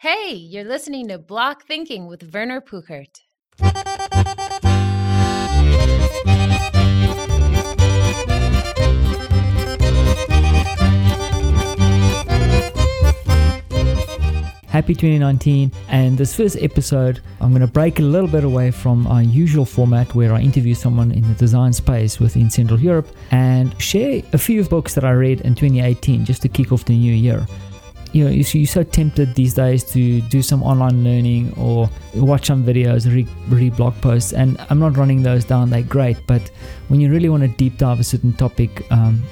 Hey, you're listening to Bloc Thinking with Werner Puchert. Happy 2019. And this first episode, I'm going to break a little bit away from our usual format where I interview someone in the design space within Central Europe and share a few books that I read in 2018 just to kick off the new year you know, you're so tempted these days to do some online learning or watch some videos, read, read blog posts, and I'm not running those down. They're great, but when you really want to deep dive a certain topic, um,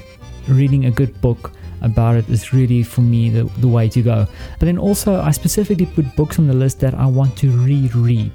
reading a good book about it is really for me the, the way to go. But then also, I specifically put books on the list that I want to reread.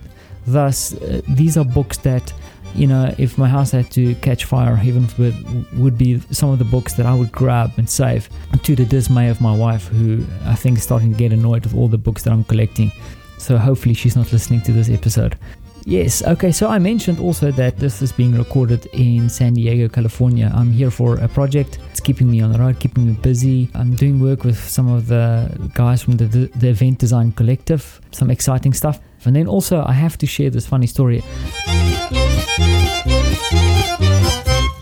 Thus, uh, these are books that you know, if my house had to catch fire, heaven forbid, would be some of the books that I would grab and save to the dismay of my wife, who I think is starting to get annoyed with all the books that I'm collecting. So hopefully she's not listening to this episode. Yes, okay, so I mentioned also that this is being recorded in San Diego, California. I'm here for a project. It's keeping me on the road, keeping me busy. I'm doing work with some of the guys from the, the Event Design Collective, some exciting stuff. And then also, I have to share this funny story.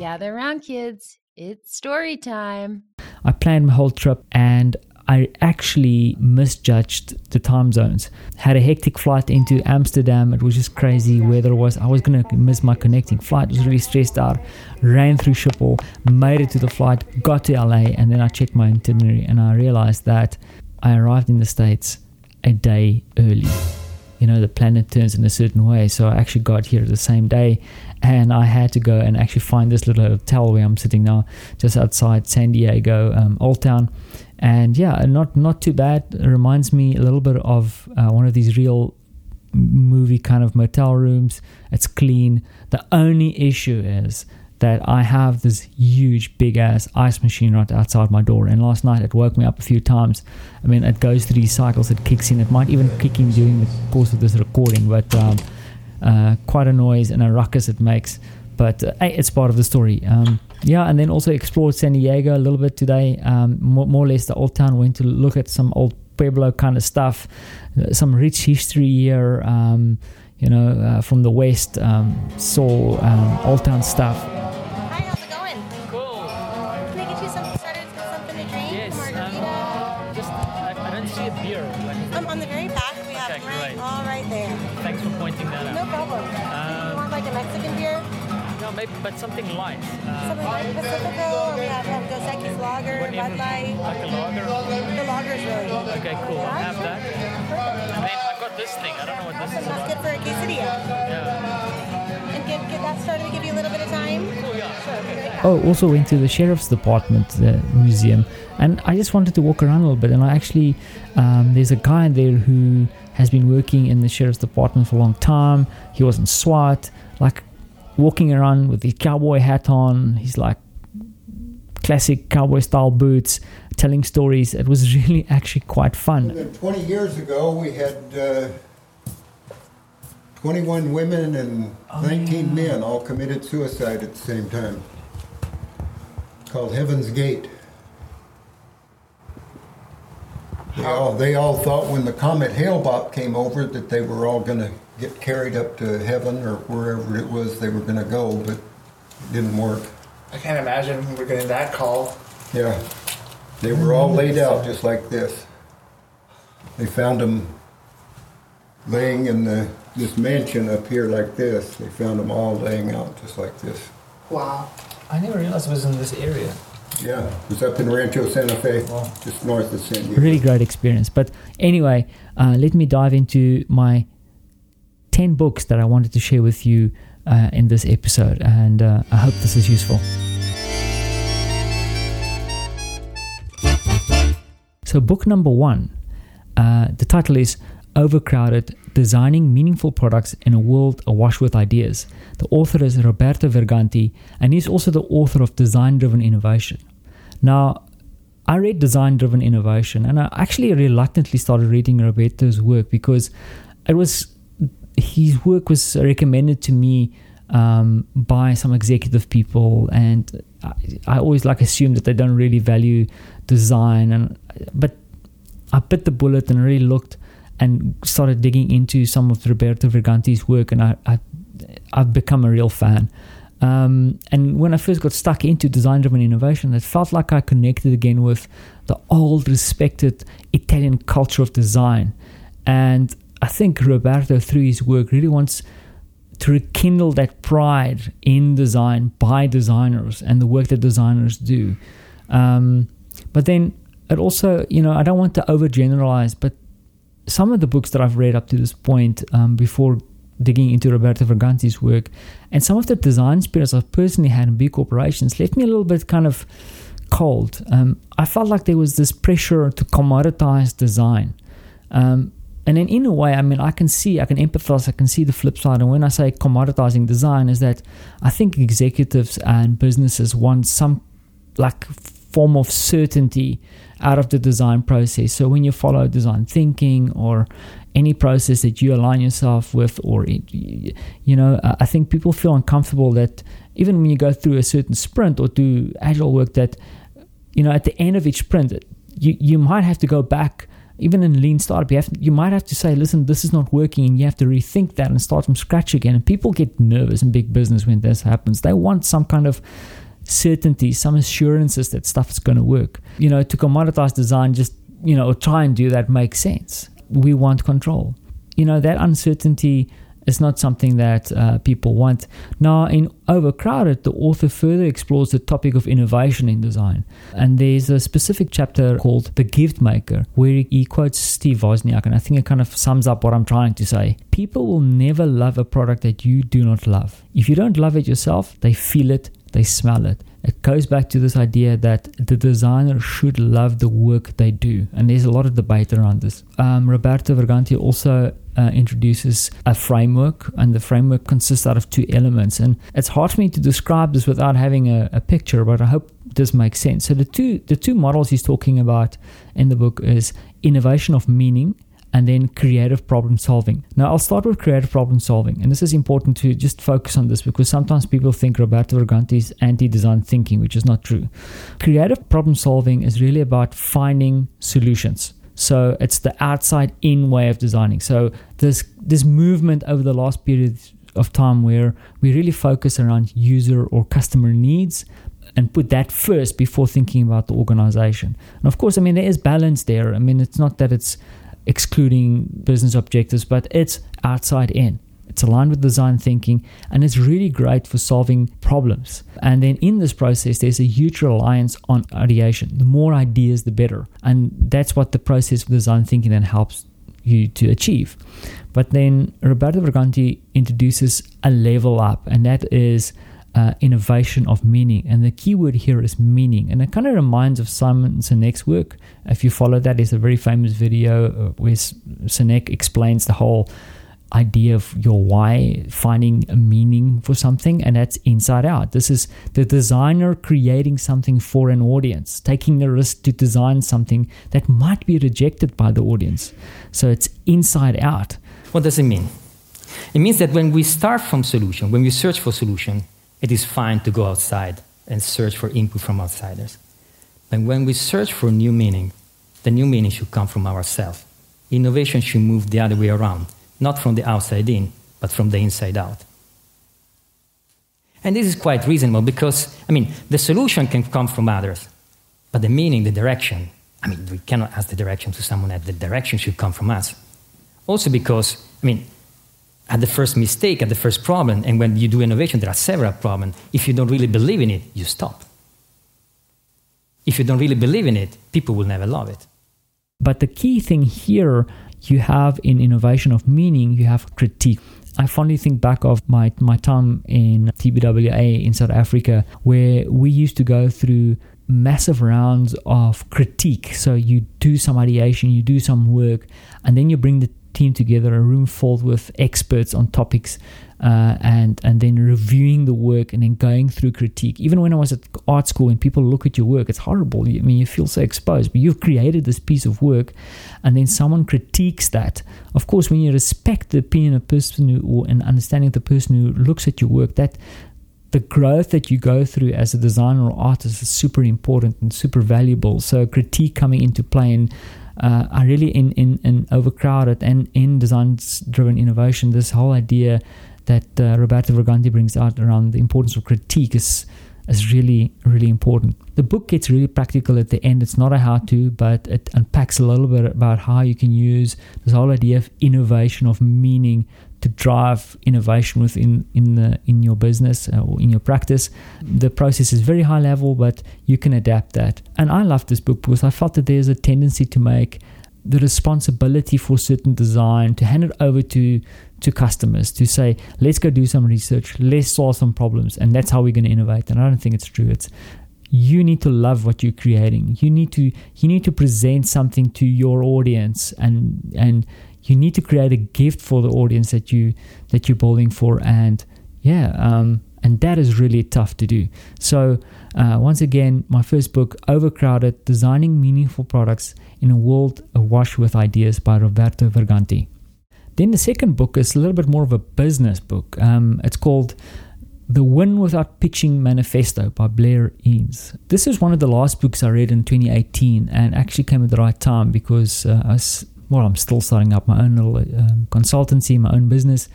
Gather around, kids. It's story time. I planned my whole trip and I actually misjudged the time zones. Had a hectic flight into Amsterdam. It was just crazy weather was. I was gonna miss my connecting flight. Was really stressed out. Ran through Schiphol, made it to the flight, got to LA, and then I checked my itinerary and I realized that I arrived in the States a day early you know, the planet turns in a certain way. So I actually got here the same day and I had to go and actually find this little hotel where I'm sitting now, just outside San Diego, um, Old Town. And yeah, not not too bad. It reminds me a little bit of uh, one of these real movie kind of motel rooms. It's clean. The only issue is that I have this huge, big ass ice machine right outside my door. And last night it woke me up a few times. I mean, it goes through these cycles, it kicks in. It might even kick in during the course of this recording, but um, uh, quite a noise and a ruckus it makes. But uh, it's part of the story. Um, yeah, and then also explored San Diego a little bit today. Um, more, more, or less the old town. Went to look at some old Pueblo kind of stuff, uh, some rich history here. Um, you know, uh, from the west, um, saw um, old town stuff something light. Uh, something like Pacifico, we have, have Dos Equis Lager, Bud Light. Like a lager? The lager is really good. Okay, cool. I have that. And then I've got this thing. I don't know what this awesome. is. That's good for a quesadilla. Yeah. And get, get that started to give you a little bit of time. Oh, yeah. Sure. Okay. Oh, also went to the sheriff's department, the museum, and I just wanted to walk around a little bit. And I actually, um, there's a guy there who has been working in the sheriff's department for a long time. He was in SWAT. Like walking around with his cowboy hat on. his like classic cowboy style boots, telling stories. It was really actually quite fun. 20 years ago, we had uh, 21 women and oh, 19 yeah. men all committed suicide at the same time. Called Heaven's Gate. They all, they all thought when the comet Hale-Bopp came over that they were all going to get carried up to heaven or wherever it was they were going to go, but it didn't work. I can't imagine we're getting that call. Yeah. They were all laid out just like this. They found them laying in the, this mansion up here like this. They found them all laying out just like this. Wow. I never realized it was in this area. Yeah, it was up in Rancho Santa Fe, wow. just north of San Diego. Really great experience. But anyway, uh, let me dive into my 10 books that I wanted to share with you uh, in this episode, and uh, I hope this is useful. So, book number one, uh, the title is Overcrowded Designing Meaningful Products in a World Awash with Ideas. The author is Roberto Verganti, and he's also the author of Design Driven Innovation. Now, I read Design Driven Innovation, and I actually reluctantly started reading Roberto's work because it was his work was recommended to me um, by some executive people, and I, I, always like assume that they don't really value design. And but I bit the bullet and really looked and started digging into some of Roberto Verganti's work, and I, I I've become a real fan. Um, and when I first got stuck into design driven innovation, it felt like I connected again with the old, respected Italian culture of design. And I think Roberto, through his work, really wants to rekindle that pride in design by designers and the work that designers do. Um, but then it also, you know, I don't want to overgeneralize, but some of the books that I've read up to this point um, before digging into Roberto Verganti's work and some of the design spirits I've personally had in big corporations left me a little bit kind of cold. Um, I felt like there was this pressure to commoditize design. Um, and then in a way, I mean, I can see, I can empathize, I can see the flip side. And when I say commoditizing design, is that I think executives and businesses want some like form of certainty out of the design process. So when you follow design thinking or any process that you align yourself with, or you know, I think people feel uncomfortable that even when you go through a certain sprint or do agile work, that you know, at the end of each sprint, you you might have to go back. Even in lean startup, you have you might have to say, "Listen, this is not working," and you have to rethink that and start from scratch again. And people get nervous in big business when this happens. They want some kind of certainty, some assurances that stuff is going to work. You know, to commoditize design, just you know, try and do that makes sense. We want control. You know, that uncertainty is not something that uh, people want. Now, in Overcrowded, the author further explores the topic of innovation in design. And there's a specific chapter called The Gift Maker, where he quotes Steve Wozniak, and I think it kind of sums up what I'm trying to say. People will never love a product that you do not love. If you don't love it yourself, they feel it, they smell it. It goes back to this idea that the designer should love the work they do, and there's a lot of debate around this. Um, Roberto Verganti also uh, introduces a framework, and the framework consists out of two elements. And it's hard for me to describe this without having a, a picture, but I hope this makes sense. So the two the two models he's talking about in the book is innovation of meaning and then creative problem solving. Now, I'll start with creative problem solving, and this is important to just focus on this because sometimes people think Roberto Verganti is anti design thinking, which is not true. Creative problem solving is really about finding solutions. So it's the outside in way of designing. So this this movement over the last period of time where we really focus around user or customer needs and put that first before thinking about the organization. And of course, I mean there is balance there. I mean it's not that it's excluding business objectives, but it's outside in. It's aligned with design thinking and it's really great for solving problems. And then in this process, there's a huge reliance on ideation. The more ideas, the better. And that's what the process of design thinking then helps you to achieve. But then Roberto Verganti introduces a level up, and that is uh, innovation of meaning. And the key word here is meaning. And it kind of reminds of Simon Sinek's work. If you follow that, there's a very famous video uh, where Sinek explains the whole idea of your why, finding a meaning for something, and that's inside out. This is the designer creating something for an audience, taking the risk to design something that might be rejected by the audience. So it's inside out. What does it mean? It means that when we start from solution, when we search for solution, it is fine to go outside and search for input from outsiders. But when we search for new meaning, the new meaning should come from ourselves. Innovation should move the other way around, not from the outside in, but from the inside out. And this is quite reasonable because, I mean, the solution can come from others, but the meaning, the direction, I mean, we cannot ask the direction to someone that the direction should come from us. Also because, I mean, at the first mistake, at the first problem, and when you do innovation, there are several problems. If you don't really believe in it, you stop. If you don't really believe in it, people will never love it. But the key thing here you have in innovation of meaning, you have critique. I fondly think back of my, my time in TBWA in South Africa, where we used to go through massive rounds of critique. So you do some ideation, you do some work, and then you bring the team together, a room filled with experts on topics, uh, and and then reviewing the work and then going through critique. Even when I was at art school and people look at your work, it's horrible. I mean, you feel so exposed. But you've created this piece of work, and then someone critiques that. Of course, when you respect the opinion of person who, or an understanding of the person who looks at your work, that the growth that you go through as a designer or artist is super important and super valuable. So critique coming into play and uh, are really in, in, in overcrowded and in design driven innovation. This whole idea that uh, Roberto Verganti brings out around the importance of critique is is really really important. The book gets really practical at the end. It's not a how to, but it unpacks a little bit about how you can use this whole idea of innovation of meaning to drive innovation within in the in your business uh, or in your practice. The process is very high level, but you can adapt that. And I love this book because I felt that there's a tendency to make the responsibility for certain design to hand it over to to customers to say let's go do some research let's solve some problems and that's how we're going to innovate and i don't think it's true it's you need to love what you're creating you need to you need to present something to your audience and and you need to create a gift for the audience that you that you're building for and yeah um and that is really tough to do so uh, once again my first book overcrowded designing meaningful products in a world awash with ideas by roberto verganti then the second book is a little bit more of a business book. Um, it's called The Win Without Pitching Manifesto by Blair Enns. This is one of the last books I read in 2018 and actually came at the right time because uh, I was, well, I'm still starting up my own little um, consultancy, my own business.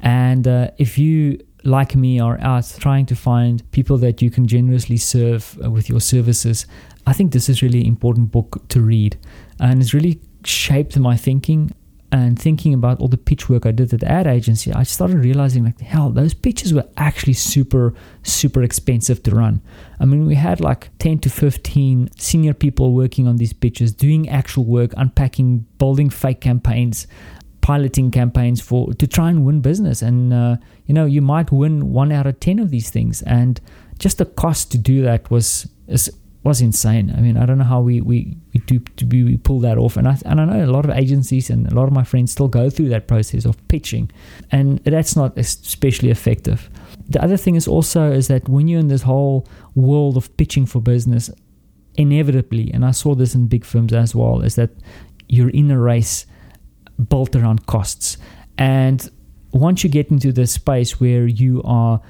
And uh, if you like me are out trying to find people that you can generously serve uh, with your services, I think this is really important book to read. And it's really shaped my thinking and thinking about all the pitch work I did at the ad agency, I started realizing like hell, those pitches were actually super, super expensive to run. I mean, we had like 10 to 15 senior people working on these pitches, doing actual work, unpacking, building fake campaigns, piloting campaigns for to try and win business. And uh, you know, you might win one out of 10 of these things. And just the cost to do that was was insane. I mean, I don't know how we we to be pull that off. And I and I know a lot of agencies and a lot of my friends still go through that process of pitching, and that's not especially effective. The other thing is also is that when you're in this whole world of pitching for business, inevitably, and I saw this in big firms as well, is that you're in a race built around costs. And once you get into the space where you are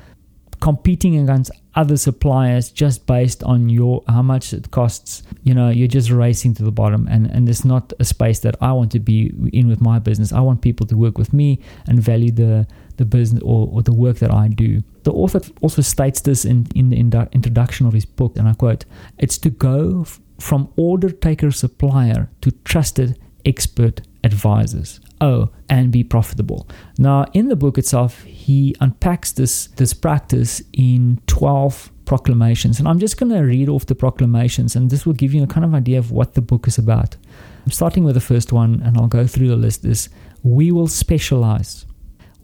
competing against other suppliers just based on your how much it costs. You know you're just racing to the bottom and and it's not a space that i want to be in with my business. I want people to work with me and value the the business or, or the work that i do. The author also states this in in the introduction of his book and i quote it's to go f- from order taker supplier to trusted expert advisors oh and be profitable. Now in the book itself he unpacks this this practice in 12 proclamations. And i'm just going to read off the proclamations and this will give you a kind of idea of what the book is about. I'm starting with the first one and i'll go through the list. Is we will specialize.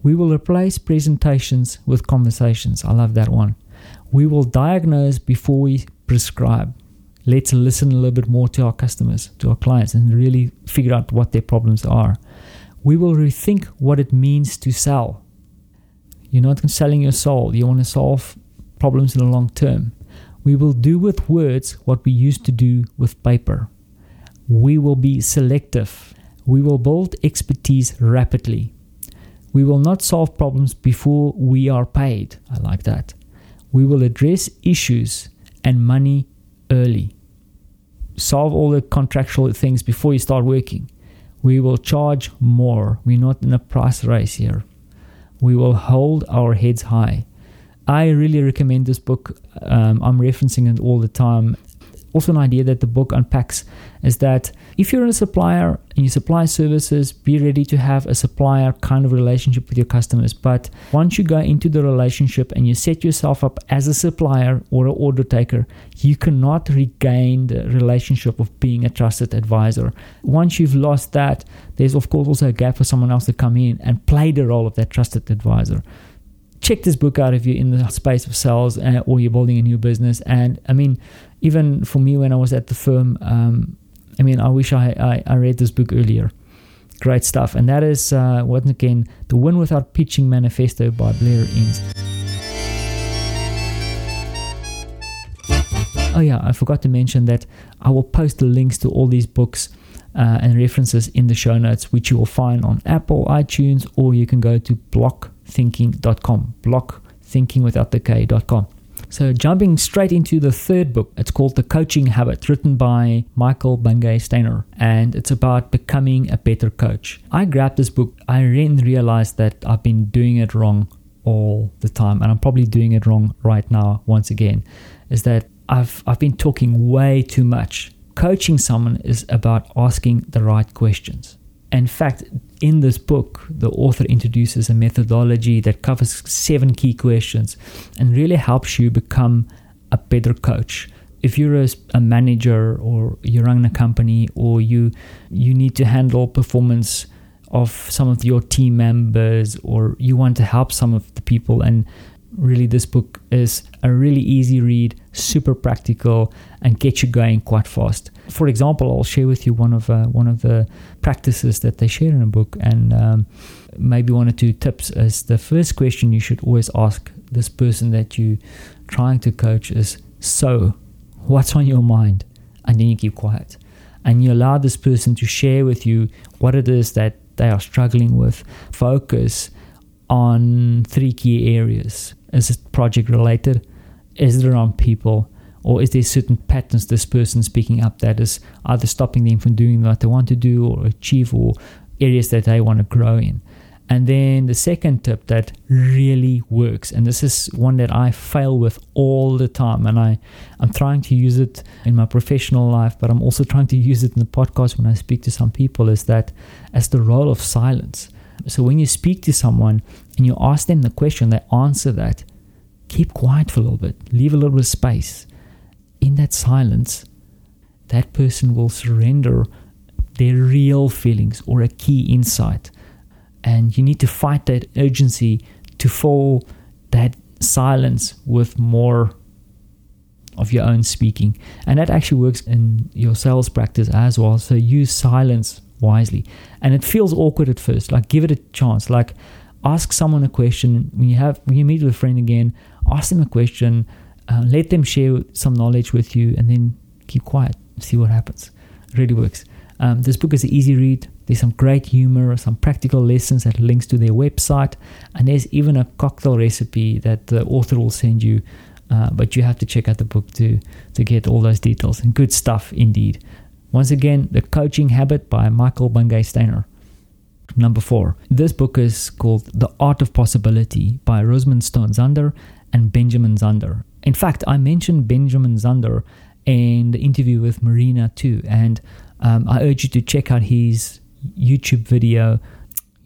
We will replace presentations with conversations. I love that one. We will diagnose before we prescribe. Let's listen a little bit more to our customers, to our clients, and really figure out what their problems are. We will rethink what it means to sell. You're not selling your soul, you want to solve problems in the long term. We will do with words what we used to do with paper. We will be selective. We will build expertise rapidly. We will not solve problems before we are paid. I like that. We will address issues and money early. Solve all the contractual things before you start working. We will charge more. We're not in a price race here. We will hold our heads high. I really recommend this book. Um, I'm referencing it all the time also an idea that the book unpacks is that if you're a supplier and you supply services, be ready to have a supplier kind of relationship with your customers. But once you go into the relationship and you set yourself up as a supplier or an order taker, you cannot regain the relationship of being a trusted advisor. Once you've lost that, there's of course also a gap for someone else to come in and play the role of that trusted advisor check this book out if you're in the space of sales uh, or you're building a new business. And I mean, even for me when I was at the firm, um, I mean, I wish I, I, I, read this book earlier. Great stuff. And that is, uh, once again, The Win Without Pitching Manifesto by Blair Enns. Oh, yeah, I forgot to mention that I will post the links to all these books uh, and references in the show notes, which you will find on Apple, iTunes, or you can go to blocthinking.com. Blocthinking without the K.com. So, jumping straight into the third book, it's called The Coaching Habit, written by Michael Bungay Stanier, and it's about becoming a better coach. I grabbed this book, I then realized that I've been doing it wrong all the time, and I'm probably doing it wrong right now once again. Is that I've I've been talking way too much. Coaching someone is about asking the right questions. In fact, in this book, the author introduces a methodology that covers seven key questions and really helps you become a better coach. If you're a, a manager or you run a company or you you need to handle performance of some of your team members or you want to help some of the people and really this book is a really easy read super practical and get you going quite fast for example i'll share with you one of uh, one of the practices that they share in a book and um, maybe one or two tips is the first question you should always ask this person that you trying to coach is so what's on your mind and then you keep quiet and you allow this person to share with you what it is that they are struggling with focus on three key areas is it project related? Is it around people? Or is there certain patterns this person's picking up that is either stopping them from doing what they want to do or achieve or areas that they want to grow in? And then the second tip that really works, and this is one that I fail with all the time, and I, I'm trying to use it in my professional life, but I'm also trying to use it in the podcast when I speak to some people, is that as the role of silence. So when you speak to someone and you ask them the question, they answer that, keep quiet for a little bit, leave a little bit of space. In that silence, that person will surrender their real feelings or a key insight. And you need to fight that urgency to fill that silence with more of your own speaking. And that actually works in your sales practice as well. So use silence wisely. And it feels awkward at first. Like give it a chance. Like ask someone a question when you have when you meet with a friend again. Ask them a question. Uh, let them share some knowledge with you, and then keep quiet. See what happens. It really works. Um, this book is an easy read. There's some great humor, some practical lessons that links to their website, and there's even a cocktail recipe that the author will send you. Uh, but you have to check out the book to to get all those details and good stuff indeed. Once again, The Coaching Habit by Michael Bungay Stanier. Number four, this book is called The Art of Possibility by Rosamund Stone Zander and Benjamin Zander. In fact, I mentioned Benjamin Zander in the interview with Marina too, and um, I urge you to check out his YouTube video,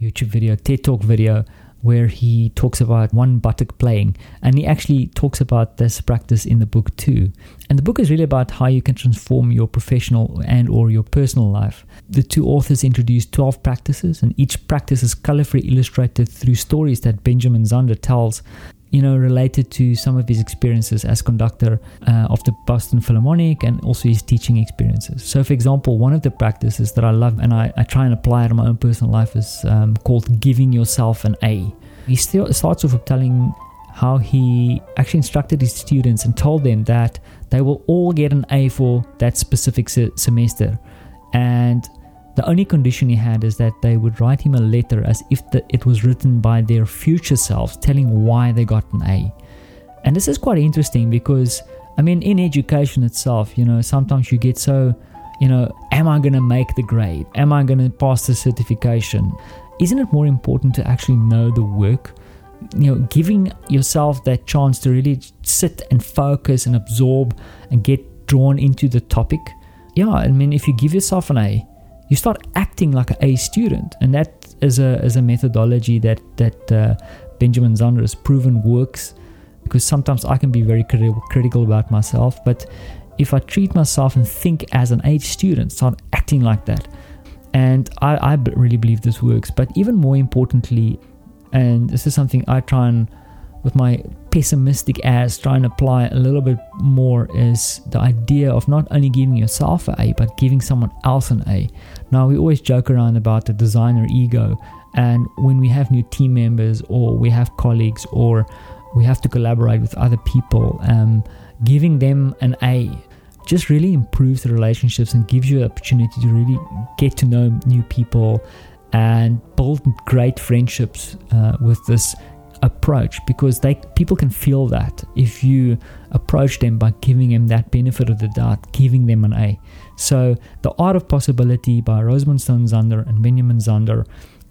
YouTube video, TED Talk video where he talks about one buttock playing and he actually talks about this practice in the book too. And the book is really about how you can transform your professional and or your personal life. The two authors introduce 12 practices and each practice is colorfully illustrated through stories that benjamin zander tells you know, related to some of his experiences as conductor uh, of the Boston Philharmonic and also his teaching experiences. So, for example, one of the practices that I love and I, I try and apply it in my own personal life is um, called giving yourself an A. He still starts off telling how he actually instructed his students and told them that they will all get an A for that specific se- semester. And the only condition he had is that they would write him a letter as if the, it was written by their future selves, telling why they got an A. And this is quite interesting because, I mean, in education itself, you know, sometimes you get so, you know, am I going to make the grade? Am I going to pass the certification? Isn't it more important to actually know the work? You know, giving yourself that chance to really sit and focus and absorb and get drawn into the topic. Yeah, I mean, if you give yourself an A, you start acting like an A student, and that is a is a methodology that that uh, Benjamin Zander has proven works. Because sometimes I can be very critical, critical about myself, but if I treat myself and think as an A student, start acting like that, and I, I really believe this works. But even more importantly, and this is something I try and with my pessimistic ass try and apply a little bit more is the idea of not only giving yourself an A, but giving someone else an A. Now, we always joke around about the designer ego, and when we have new team members or we have colleagues or we have to collaborate with other people, um, giving them an A just really improves the relationships and gives you the opportunity to really get to know new people and build great friendships uh, with this approach because they people can feel that if you approach them by giving them that benefit of the doubt, giving them an A. So, The Art of Possibility by Rosamund Zander and Benjamin Zander,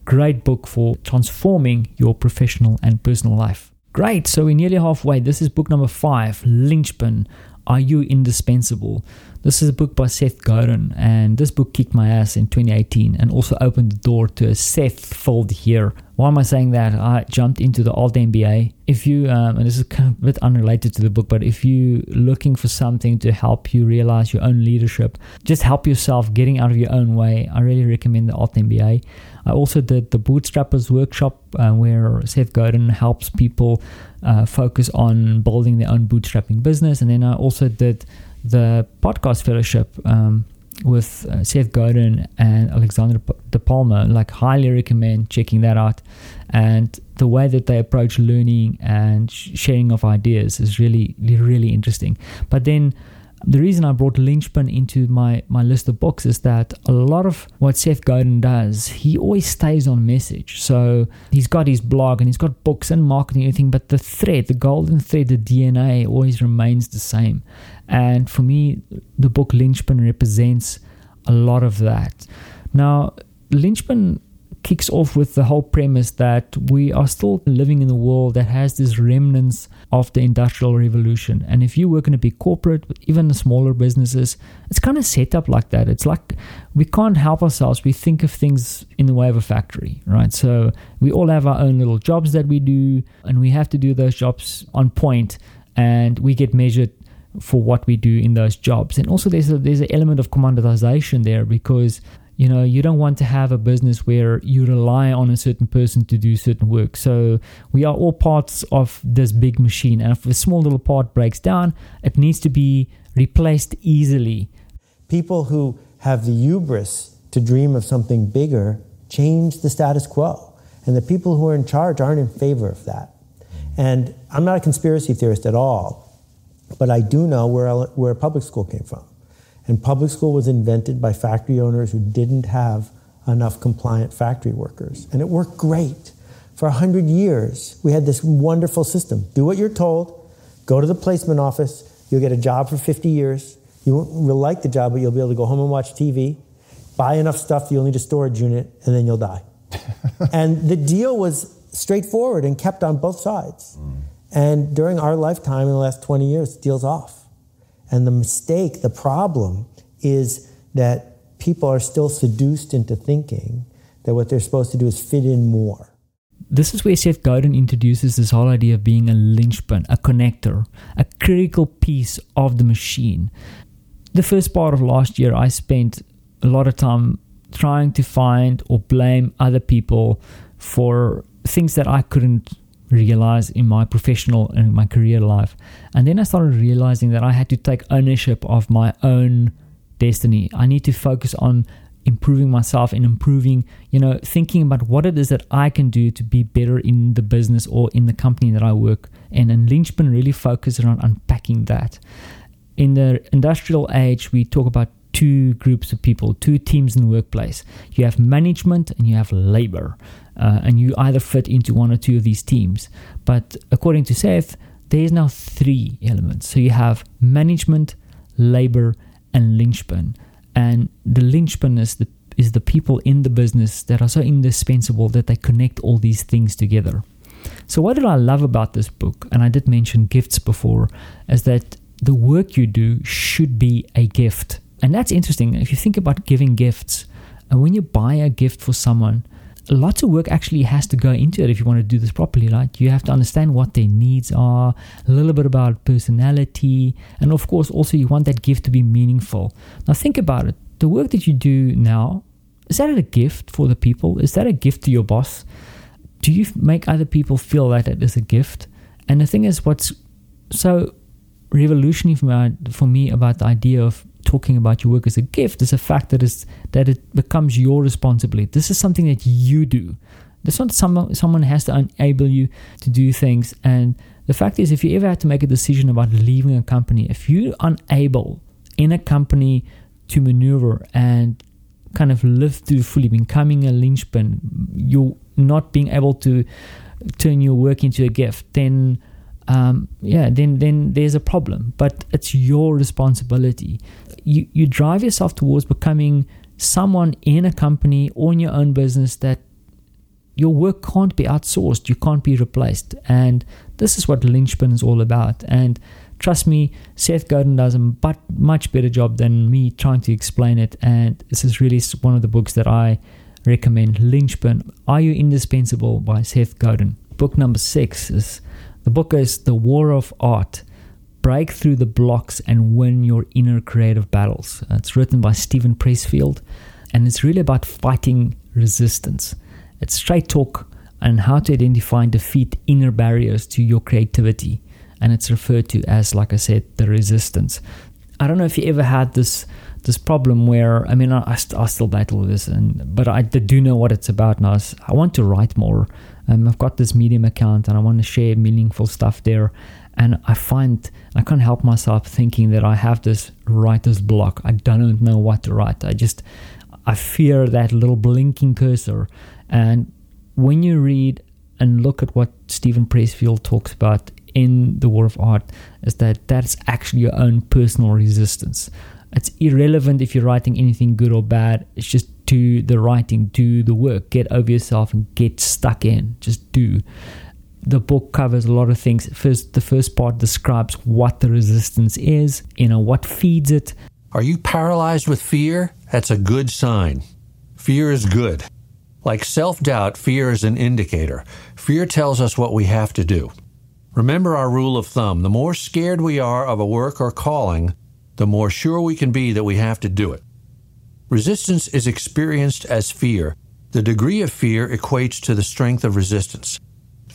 great book for transforming your professional and personal life. Great, so we're nearly halfway. This is book number five Linchpin Are You Indispensable? This is a book by Seth Godin, and this book kicked my ass in 2018 and also opened the door to a Seth fold here. Why am I saying that? I jumped into the alt MBA. If you, um, and this is kind of a bit unrelated to the book, but if you're looking for something to help you realize your own leadership, just help yourself getting out of your own way, I really recommend the alt MBA. I also did the Bootstrappers workshop uh, where Seth Godin helps people uh, focus on building their own bootstrapping business, and then I also did the podcast fellowship um, with uh, Seth Godin and Alexander De Palma. Like, highly recommend checking that out. And the way that they approach learning and sharing of ideas is really, really interesting. But then the reason I brought Linchpin into my, my list of books is that a lot of what Seth Godin does, he always stays on message. So he's got his blog and he's got books and marketing and everything, but the thread, the golden thread, the DNA always remains the same. And for me, the book Linchpin represents a lot of that. Now, Linchpin kicks off with the whole premise that we are still living in a world that has these remnants of the industrial revolution. And if you work in a big corporate, even the smaller businesses, it's kind of set up like that. It's like we can't help ourselves. We think of things in the way of a factory, right? So we all have our own little jobs that we do, and we have to do those jobs on point, and we get measured for what we do in those jobs. And also, there's a, there's an element of commoditization there because you know you don't want to have a business where you rely on a certain person to do certain work. So we are all parts of this big machine, and if a small little part breaks down, it needs to be replaced easily. People who have the hubris to dream of something bigger change the status quo. And the people who are in charge aren't in favor of that. And I'm not a conspiracy theorist at all. But I do know where, where public school came from. And public school was invented by factory owners who didn't have enough compliant factory workers. And it worked great. For 100 years, we had this wonderful system. Do what you're told, go to the placement office, you'll get a job for 50 years. You won't really like the job, but you'll be able to go home and watch TV, buy enough stuff that you'll need a storage unit, and then you'll die. and the deal was straightforward and kept on both sides. Mm. And during our lifetime in the last 20 years, deals off. And the mistake, the problem is that people are still seduced into thinking that what they're supposed to do is fit in more. This is where Seth Godin introduces this whole idea of being a linchpin, a connector, a critical piece of the machine. The first part of last year, I spent a lot of time trying to find or blame other people for things that I couldn't realize in my professional and my career life. And then I started realizing that I had to take ownership of my own destiny. I need to focus on improving myself and improving, you know, thinking about what it is that I can do to be better in the business or in the company that I work in. And Linchpin really focused on unpacking that. In the industrial age, we talk about two groups of people, two teams in the workplace. You have management and you have labor uh, and you either fit into one or two of these teams. But according to Seth, there is now three elements. So you have management, labor, and linchpin. And the linchpin is the is the people in the business that are so indispensable that they connect all these things together. So what did I love about this book? And I did mention gifts before, is that the work you do should be a gift. And that's interesting. If you think about giving gifts, and when you buy a gift for someone, lots of work actually has to go into it if you want to do this properly. Like you have to understand what their needs are, a little bit about personality, and of course, also you want that gift to be meaningful. Now, think about it. The work that you do now is that a gift for the people? Is that a gift to your boss? Do you make other people feel that it is a gift? And the thing is, what's so revolutionary for for me about the idea of talking about your work as a gift is the fact that it's that it becomes your responsibility. This is something that you do. It's not someone someone has to enable you to do things. And the fact is, if you ever had to make a decision about leaving a company, if you're unable in a company to maneuver and kind of live to fully becoming a linchpin, you're not being able to turn your work into a gift, then um, yeah, then then there's a problem. But it's your responsibility. You you drive yourself towards becoming someone in a company or in your own business that your work can't be outsourced, you can't be replaced. And this is what Linchpin is all about. And trust me, Seth Godin does a but much better job than me trying to explain it. And this is really one of the books that I recommend. Linchpin, Are You Indispensable by Seth Godin. Book number six is the book is The War of Art. Break through the blocks and win your inner creative battles. It's written by Steven Pressfield, and it's really about fighting resistance. It's straight talk on how to identify and defeat inner barriers to your creativity. And it's referred to as, like I said, the resistance. I don't know if you ever had this this problem where I mean I, I, st- I still battle with this, and but I do know what it's about now. I want to write more. Um, I've got this Medium account, and I want to share meaningful stuff there. And I find I can't help myself thinking that I have this writer's block. I don't know what to write. I just I fear that little blinking cursor and when you read and look at what Steven Pressfield talks about in The War of Art, is that that's actually your own personal resistance. It's irrelevant if you're writing anything good or bad. It's just do the writing, do the work, get over yourself and get stuck in. Just do. The book covers a lot of things. First, the first part describes what the resistance is, you know, what feeds it. Are you paralyzed with fear? That's a good sign. Fear is good. Like self doubt, fear is an indicator. Fear tells us what we have to do. Remember our rule of thumb the more scared we are of a work or calling, the more sure we can be that we have to do it. Resistance is experienced as fear. The degree of fear equates to the strength of resistance.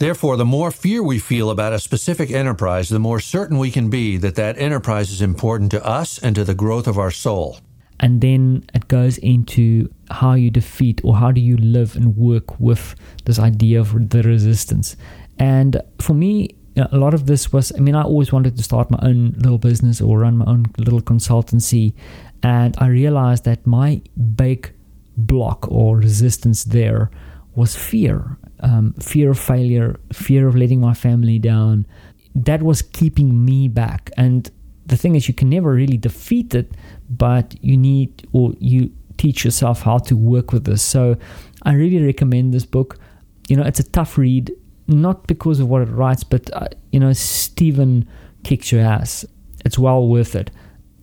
Therefore, the more fear we feel about a specific enterprise, the more certain we can be that that enterprise is important to us and to the growth of our soul and then it goes into how you defeat or how do you live and work with this idea of the resistance. And for me, a lot of this was I mean, I always wanted to start my own little business or run my own little consultancy. And I realized that my big block or resistance there was fear um, fear of failure, fear of letting my family down. That was keeping me back. And the thing is, you can never really defeat it, but you need or you teach yourself how to work with this. So I really recommend this book. You know, it's a tough read, not because of what it writes, but uh, you know, Steven kicks your ass. It's well worth it.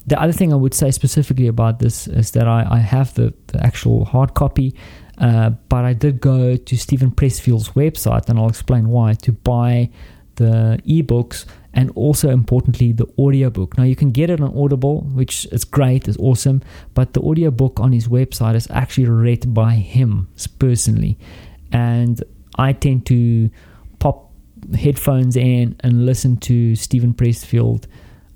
The other thing I would say specifically about this is that I, I have the, the actual hard copy, uh, but I did go to Steven Pressfield's website, and I'll explain why, to buy the ebooks and also importantly the audiobook. Now you can get it on audible which is great is awesome but the audiobook on his website is actually read by him personally. And i tend to pop headphones in and listen to Steven pressfield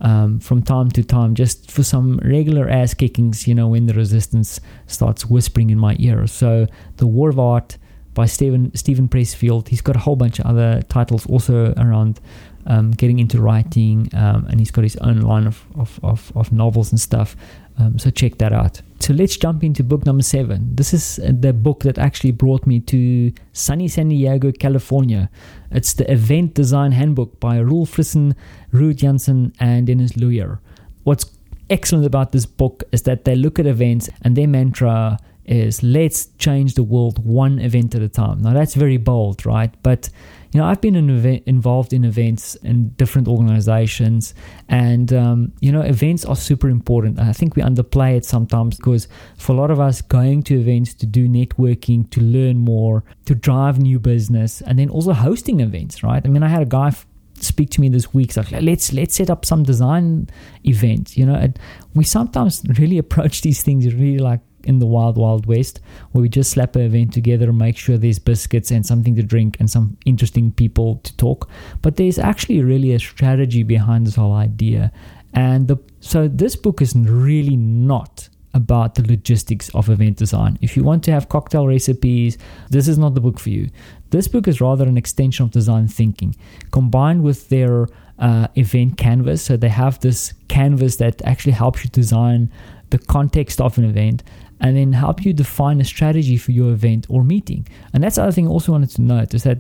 um, from time to time just for some regular ass kickings you know when the resistance starts whispering in my ear so the war of art by Stephen, Steven Pressfield. He's got a whole bunch of other titles also around um, getting into writing, um, and he's got his own line of, of, of, of novels and stuff. Um, so check that out. So let's jump into book number seven. This is the book that actually brought me to sunny San Diego, California. It's the Event Design Handbook by Roel Frissen, Ruud Janssen, and Dennis Luyer. What's excellent about this book is that they look at events and their mantra is let's change the world one event at a time. Now that's very bold, right? But you know, I've been in event, involved in events in different organizations, and um, you know, events are super important. I think we underplay it sometimes because for a lot of us, going to events to do networking, to learn more, to drive new business, and then also hosting events, right? I mean, I had a guy. F- speak to me this week. So like, let's let's set up some design event. You know, we sometimes really approach these things really like in the wild, wild west, where we just slap an event together, make sure there's biscuits and something to drink and some interesting people to talk. But there's actually really a strategy behind this whole idea. And the, so this book is really not about the logistics of event design. If you want to have cocktail recipes, this is not the book for you. This book is rather an extension of design thinking, combined with their uh, event canvas. So they have this canvas that actually helps you design the context of an event and then help you define a strategy for your event or meeting. And that's the other thing I also wanted to note is that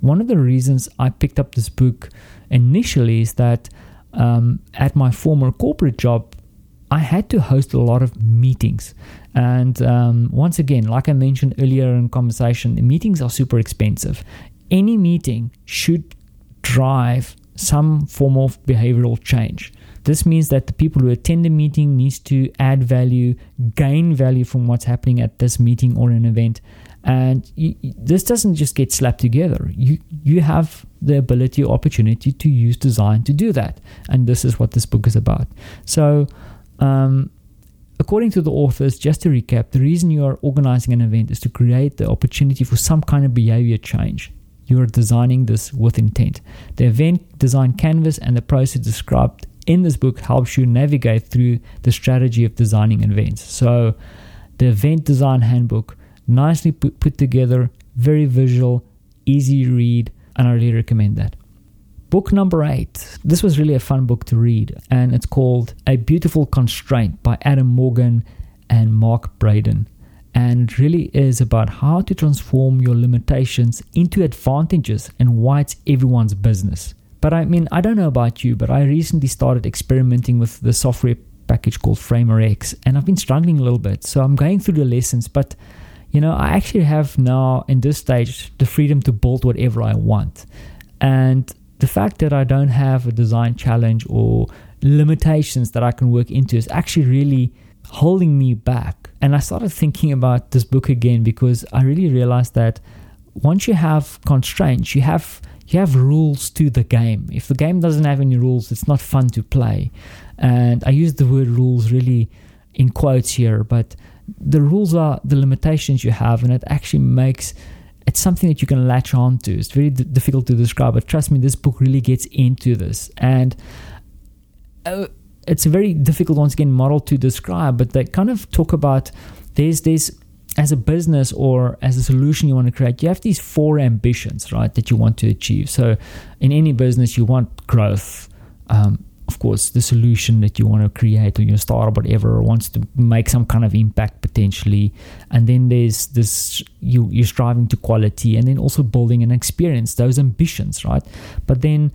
one of the reasons I picked up this book initially is that um, at my former corporate job, I had to host a lot of meetings. And um, once again, like I mentioned earlier in conversation, meetings are super expensive. Any meeting should drive some form of behavioral change. This means that the people who attend the meeting needs to add value, gain value from what's happening at this meeting or an event. And you, this doesn't just get slapped together. You you have the ability or opportunity to use design to do that. And this is what this book is about. So um, according to the authors, just to recap, the reason you are organizing an event is to create the opportunity for some kind of behavior change. You are designing this with intent. The event design canvas and the process described in this book helps you navigate through the strategy of designing events. So, the event design handbook, nicely put, put together, very visual, easy read, and I really recommend that. Book number eight. This was really a fun book to read, and it's called A Beautiful Constraint by Adam Morgan and Mark Barden. And really is about how to transform your limitations into advantages and why it's everyone's business. But I mean, I don't know about you, but I recently started experimenting with the software package called Framer X, and I've been struggling a little bit. So I'm going through the lessons, but you know, I actually have now in this stage the freedom to build whatever I want. And the fact that I don't have a design challenge or limitations that I can work into is actually really holding me back. And I started thinking about this book again because I really realized that once you have constraints, you have you have rules to the game. If the game doesn't have any rules, it's not fun to play. And I use the word rules really in quotes here, but the rules are the limitations you have, and it actually makes it's something that you can latch on to. It's very d- difficult to describe, but trust me, this book really gets into this. And uh, it's a very difficult, once again, model to describe, but they kind of talk about there's this as a business or as a solution you want to create, you have these four ambitions, right, that you want to achieve. So, in any business, you want growth. Um, of course, the solution that you want to create or your startup, whatever, wants to make some kind of impact potentially. And then there's this you you're striving to quality, and then also building an experience. Those ambitions, right? But then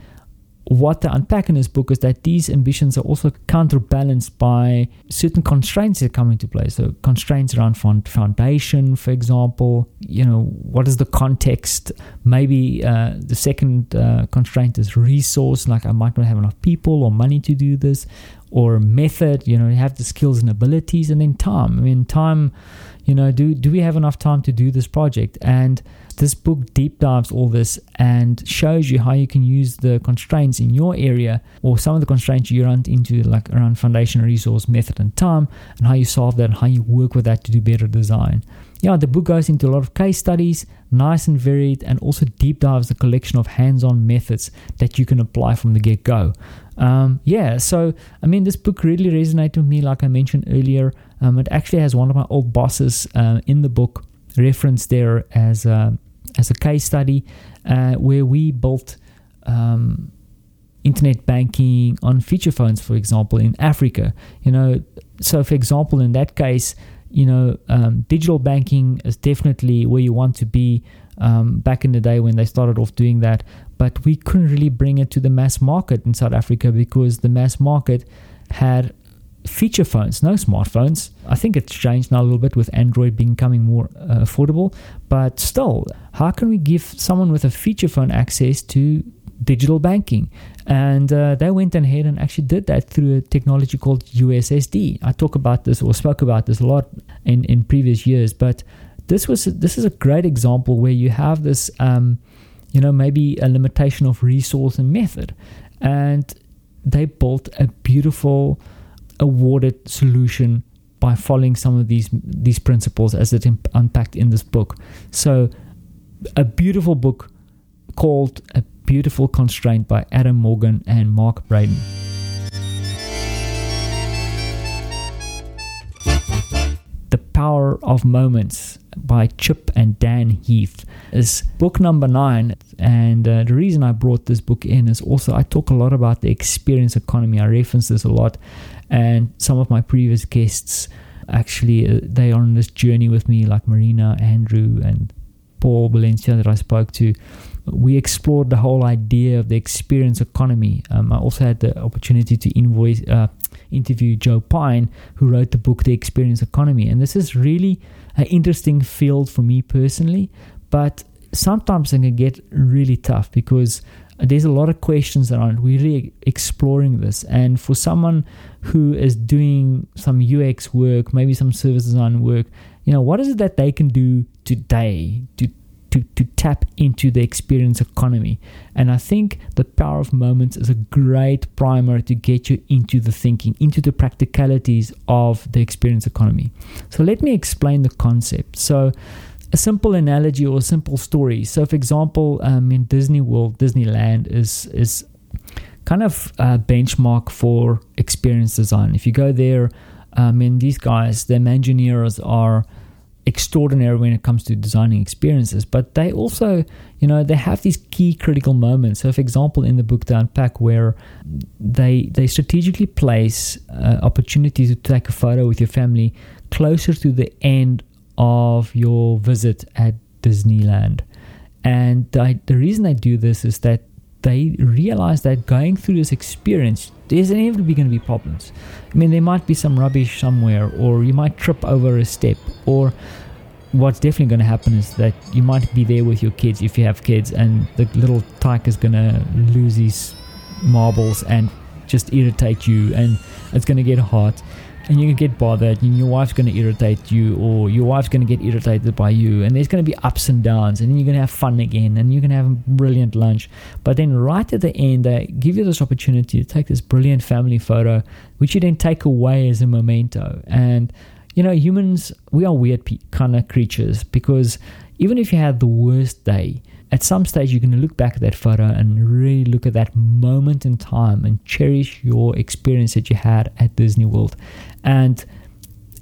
what they unpack in this book is that these ambitions are also counterbalanced by certain constraints that come into play. So constraints around foundation, for example, you know, what is the context? Maybe uh, the second uh, constraint is resource, like I might not have enough people or money to do this, or method, you know, you have the skills and abilities, and then time. I mean, time, you know, do do we have enough time to do this project? And this book deep dives all this and shows you how you can use the constraints in your area or some of the constraints you run into, like around foundation, resource, method, and time, and how you solve that and how you work with that to do better design. Yeah, the book goes into a lot of case studies, nice and varied, and also deep dives a collection of hands on methods that you can apply from the get go. Um, yeah, so I mean, this book really resonated with me, like I mentioned earlier. Um, it actually has one of my old bosses uh, in the book referenced there as. Uh, as a case study uh, where we built um, internet banking on feature phones, for example, in Africa. You know, so for example, in that case, you know, um, digital banking is definitely where you want to be. Um, back in the day when they started off doing that, but we couldn't really bring it to the mass market in South Africa because the mass market had feature phones, no smartphones. I think it's changed now a little bit with Android becoming more uh, affordable, but still, how can we give someone with a feature phone access to digital banking? And uh, they went ahead and actually did that through a technology called USSD. I talk about this or spoke about this a lot in, in previous years, but this was this is a great example where you have this, um, you know, maybe a limitation of resource and method, and they built a beautiful awarded solution by following some of these these principles as it imp- unpacked in this book. So, a beautiful book called "A Beautiful Constraint" by Adam Morgan and Mark Barden. The Power of Moments by Chip and Dan Heath is book number nine. And uh, the reason I brought this book in is also I talk a lot about the experience economy. I reference this a lot and some of my previous guests actually uh, they are on this journey with me like marina andrew and Paul Valencia that I spoke to, we explored the whole idea of the experience economy. Um, I also had the opportunity to invoice, uh, interview Joe Pine, who wrote the book The Experience Economy. And this is really an interesting field for me personally, but sometimes it can get really tough because there's a lot of questions around. We're really exploring this. And for someone who is doing some UX work, maybe some service design work, you know, what is it that they can do today to to, to tap into the experience economy. And I think the power of moments is a great primer to get you into the thinking, into the practicalities of the experience economy. So let me explain the concept. So a simple analogy or a simple story. So, for example, um, in Disney World, Disneyland is is kind of a benchmark for experience design. If you go there, I mean, these guys, them engineers are extraordinary when it comes to designing experiences, but they also, you know, they have these key critical moments. So, for example, in the book to unpack, where they they strategically place uh, opportunities to take a photo with your family closer to the end of your visit at Disneyland. And I, the reason I do this is that they realize that going through this experience, there's inevitably going to be problems. I mean, there might be some rubbish somewhere, or you might trip over a step, or what's definitely going to happen is that you might be there with your kids if you have kids, and the little tyke is going to lose his marbles and just irritate you, and it's going to get hot and you can get bothered and your wife's going to irritate you or your wife's going to get irritated by you and there's going to be ups and downs and then you're going to have fun again and you're going to have a brilliant lunch but then right at the end they give you this opportunity to take this brilliant family photo which you then take away as a memento and you know humans we are weird pe- kind of creatures because even if you had the worst day at some stage you're going to look back at that photo and really look at that moment in time and cherish your experience that you had at Disney World. And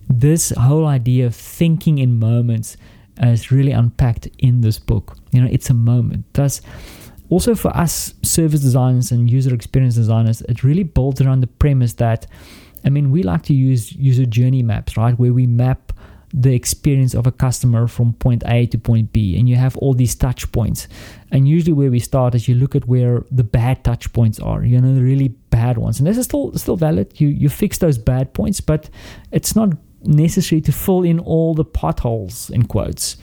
this whole idea of thinking in moments uh, is really unpacked in this book. You know, it's a moment. Thus, also for us service designers and user experience designers, it really builds around the premise that, I mean, we like to use user journey maps, right? Where we map the experience of a customer from point A to point B, and you have all these touch points. And usually, where we start is you look at where the bad touch points are, you know, the really bad ones. And this is still still valid. You you fix those bad points, but it's not necessary to fill in all the potholes in quotes.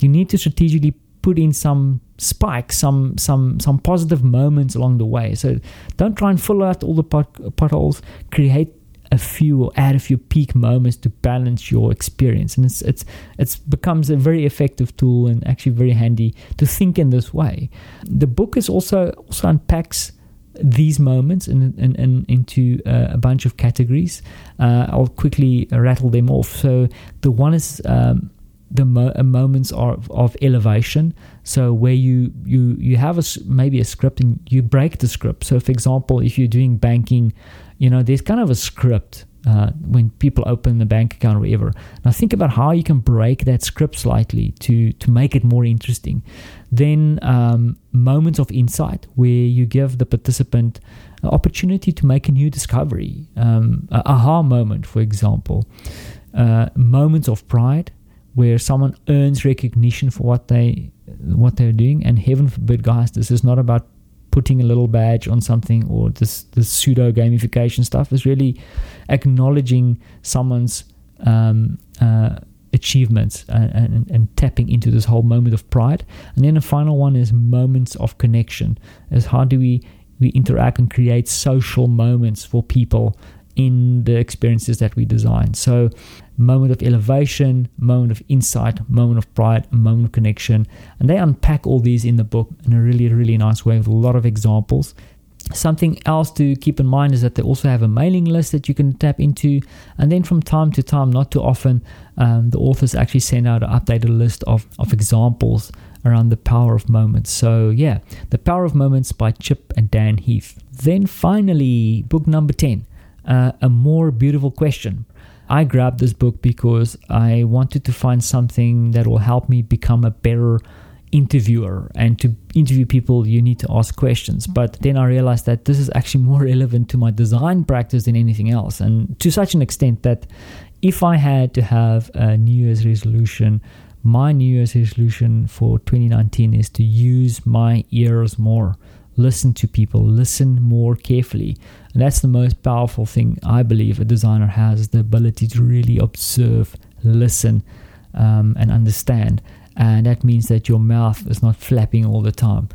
You need to strategically put in some spikes, some some some positive moments along the way. So don't try and fill out all the pot, potholes. Create a few or add a few peak moments to balance your experience. And it's it's it's becomes a very effective tool and actually very handy to think in this way. The book is also also unpacks these moments in, in, in into uh, a bunch of categories. Uh, I'll quickly rattle them off. So the one is um, the mo- uh, moments of, of elevation. So where you you you have a maybe a script and you break the script. So for example if you're doing banking you know, there's kind of a script uh, when people open the bank account or whatever. Now think about how you can break that script slightly to to make it more interesting. Then um, moments of insight where you give the participant an opportunity to make a new discovery, um, a aha moment, for example. Uh, moments of pride where someone earns recognition for what they what they're doing. And heaven forbid, guys, this is not about putting a little badge on something or this, this pseudo gamification stuff is really acknowledging someone's um, uh, achievements and, and, and, tapping into this whole moment of pride. And then the final one is moments of connection. Is how do we we interact and create social moments for people in the experiences that we design. So moment of elevation, moment of insight, moment of pride, moment of connection. And they unpack all these in the book in a really, really nice way with a lot of examples. Something else to keep in mind is that they also have a mailing list that you can tap into. And then from time to time, not too often, um, the authors actually send out an updated list of, of examples around the power of moments. So, yeah, The Power of Moments by Chip and Dan Heath. Then finally, book number 10, uh, A More Beautiful Question I grabbed this book because I wanted to find something that will help me become a better interviewer. And to interview people, you need to ask questions. But then I realized that this is actually more relevant to my design practice than anything else. And to such an extent that if I had to have a New Year's resolution my New Year's resolution for 2019 is to use my ears more, listen to people, listen more carefully. And that's the most powerful thing I believe a designer has is the ability to really observe, listen, um, and understand. And that means that your mouth is not flapping all the time.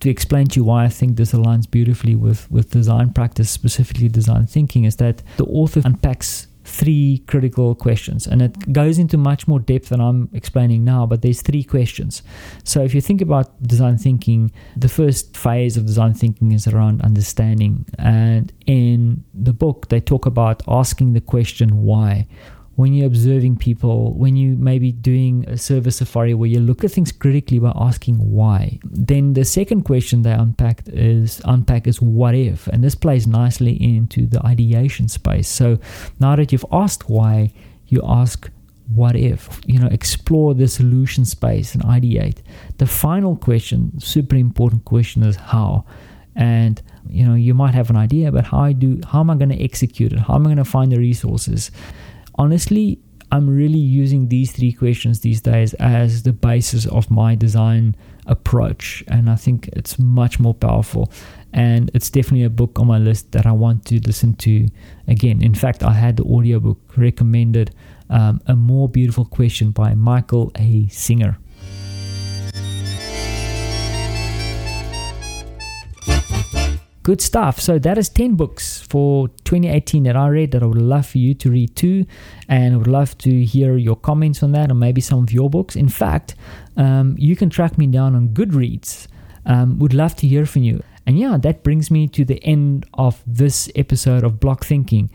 To explain to you why I think this aligns beautifully with, with design practice, specifically design thinking, is that the author unpacks three critical questions. And it goes into much more depth than I'm explaining now but there's three questions. So if you think about design thinking the first phase of design thinking is around understanding. And in the book they talk about asking the question why when you're observing people, when you maybe doing a service safari where you look at things critically by asking why. Then the second question they unpacked is unpack is what if, and this plays nicely into the ideation space. So now that you've asked why, you ask what if? You know explore the solution space and ideate. The final question super important question is how. And you know you might have an idea but how I do how am i going to execute it? How am i going to find the resources honestly, I'm really using these three questions these days as the basis of my design approach. And I think it's much more powerful. And it's definitely a book on my list that I want to listen to again. In fact, I had the audiobook recommended um, A More Beautiful Question by Michael A. Singer. Good stuff. So that is 10 books for 2018 that I read that I would love for you to read too. And I would love to hear your comments on that or maybe some of your books. In fact, um, you can track me down on Goodreads. Um, would love to hear from you. And yeah, that brings me to the end of this episode of Bloc Thinking.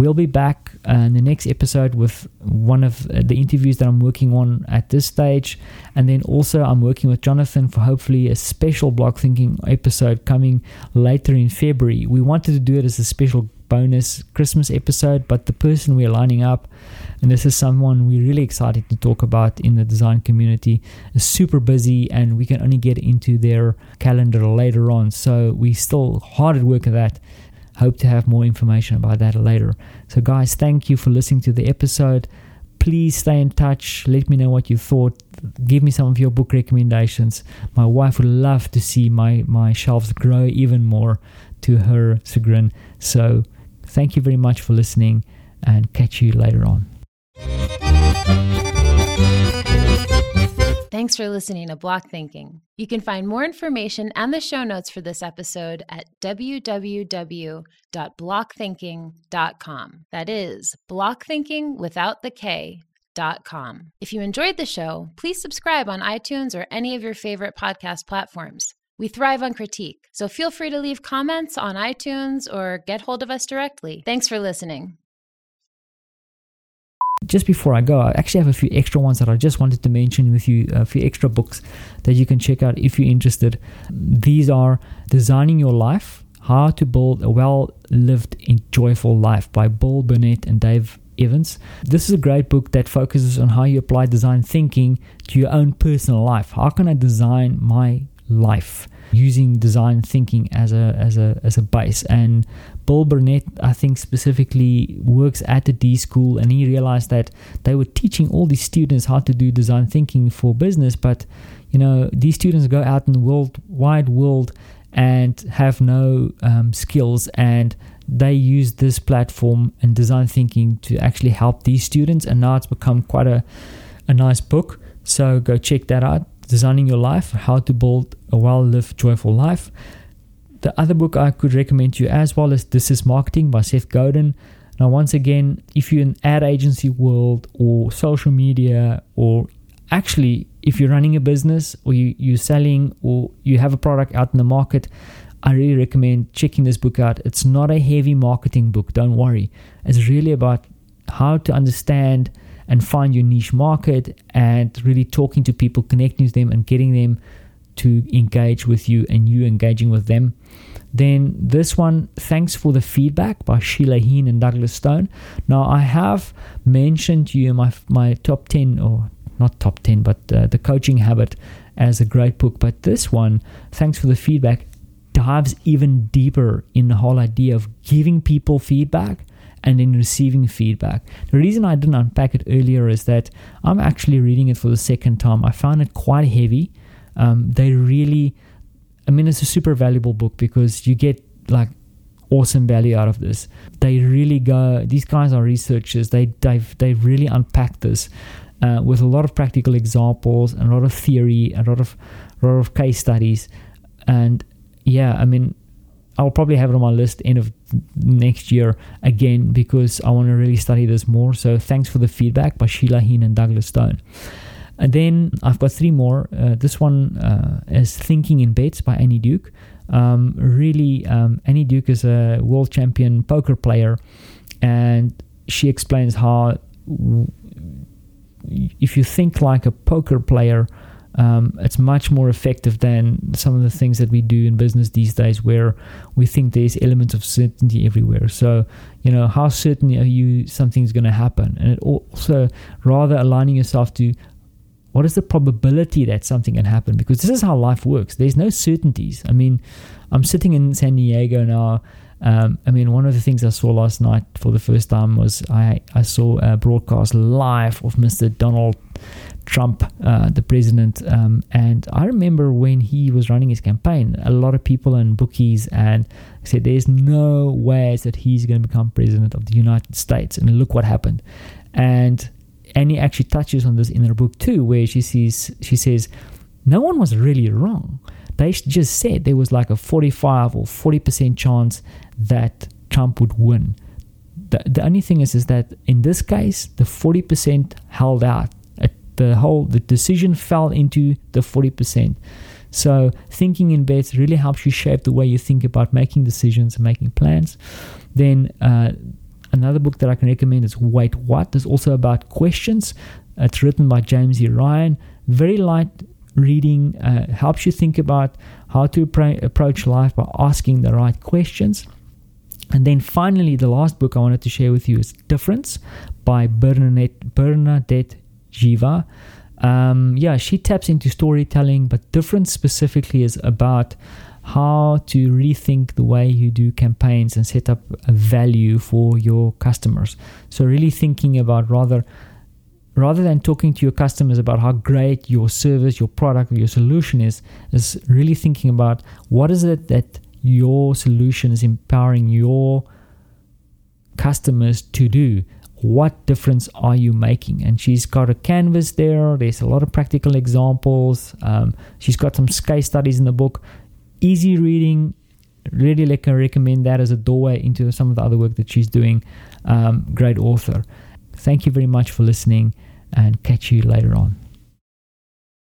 We'll be back uh, in the next episode with one of uh, the interviews that I'm working on at this stage. And then also, I'm working with Jonathan for hopefully a special bloc thinking episode coming later in February. We wanted to do it as a special bonus Christmas episode, but the person we're lining up, and this is someone we're really excited to talk about in the design community, is super busy and we can only get into their calendar later on. So we still hard at work at that Hope to have more information about that later. So, guys, thank you for listening to the episode. Please stay in touch. Let me know what you thought. Give me some of your book recommendations. My wife would love to see my, my shelves grow even more to her chagrin. So, thank you very much for listening and catch you later on. Thanks for listening to Bloc Thinking. You can find more information and the show notes for this episode at www.blocthinking.com. That is blockthinking without the K. Dot com. If you enjoyed the show, please subscribe on iTunes or any of your favorite podcast platforms. We thrive on critique, so feel free to leave comments on iTunes or get hold of us directly. Thanks for listening just before I go, I actually have a few extra ones that I just wanted to mention with you, a few extra books that you can check out if you're interested. These are Designing Your Life How to Build a Well Lived and Joyful Life by Bill Burnett and Dave Evans. This is a great book that focuses on how you apply design thinking to your own personal life. How can I design my life? using design thinking as a as a as a base. And Bill Burnett, I think specifically works at the D school, and he realized that they were teaching all these students how to do design thinking for business, but you know these students go out in the world wide world and have no um, skills and they use this platform and design thinking to actually help these students and now it's become quite a, a nice book so go check that out Designing Your Life How to Build a Well Lived Joyful Life. The other book I could recommend to you as well is This is Marketing by Seth Godin. Now, once again, if you're in ad agency world or social media, or actually if you're running a business or you, you're selling or you have a product out in the market, I really recommend checking this book out. It's not a heavy marketing book, don't worry. It's really about how to understand and find your niche market and really talking to people, connecting with them, and getting them to engage with you and you engaging with them. Then this one, thanks for the feedback by Sheila Heen and Douglas Stone. Now I have mentioned to you my my top ten or not top ten, but uh, the coaching habit as a great book. But this one, thanks for the feedback, dives even deeper in the whole idea of giving people feedback and in receiving feedback. The reason I didn't unpack it earlier is that I'm actually reading it for the second time. I found it quite heavy. Um, they really, I mean, it's a super valuable book because you get like awesome value out of this. They really go. These guys are researchers. They they've they really unpacked this uh, with a lot of practical examples, and a lot of theory, a lot of a lot of case studies, and yeah, I mean, I'll probably have it on my list end of next year again because I want to really study this more. So thanks for the feedback by Sheila Heen and Douglas Stone. And then I've got three more. Uh, this one uh, is Thinking in Bets by Annie Duke. Um, really, um, Annie Duke is a world champion poker player, and she explains how w- if you think like a poker player, um, it's much more effective than some of the things that we do in business these days, where we think there's elements of certainty everywhere. So, you know, how certain are you something's going to happen? And it also rather aligning yourself to what is the probability that something can happen? Because this is how life works. There's no certainties. I mean, I'm sitting in San Diego now. Um, I mean, one of the things I saw last night for the first time was I, I saw a broadcast live of Mr. Donald Trump, uh, the president. Um, and I remember when he was running his campaign, a lot of people and bookies and said, "There's no ways that he's going to become president of the United States." And look what happened. And Annie actually touches on this in her book too, where she sees she says, "No one was really wrong. They just said there was like a 45 or 40 percent chance that Trump would win." The, the only thing is, is that in this case, the 40% held out the whole the decision fell into the 40%. So thinking in bets really helps you shape the way you think about making decisions and making plans. Then uh, another book that I can recommend is Wait What. It's also about questions. It's written by James E. Ryan. Very light reading, uh, helps you think about how to approach life by asking the right questions. And then finally, the last book I wanted to share with you is Difference by Bernadette, Bernadette Jiwa. Um, yeah, she taps into storytelling, but difference specifically is about how to rethink the way you do campaigns and set up a value for your customers. So really thinking about rather rather than talking to your customers about how great your service, your product, or your solution is, is really thinking about what is it that your solution is empowering your customers to do what difference are you making? And she's got a canvas there. There's a lot of practical examples. Um, she's got some case studies in the book. Easy reading. Really like I recommend that as a doorway into some of the other work that she's doing. Um, great author. Thank you very much for listening and catch you later on.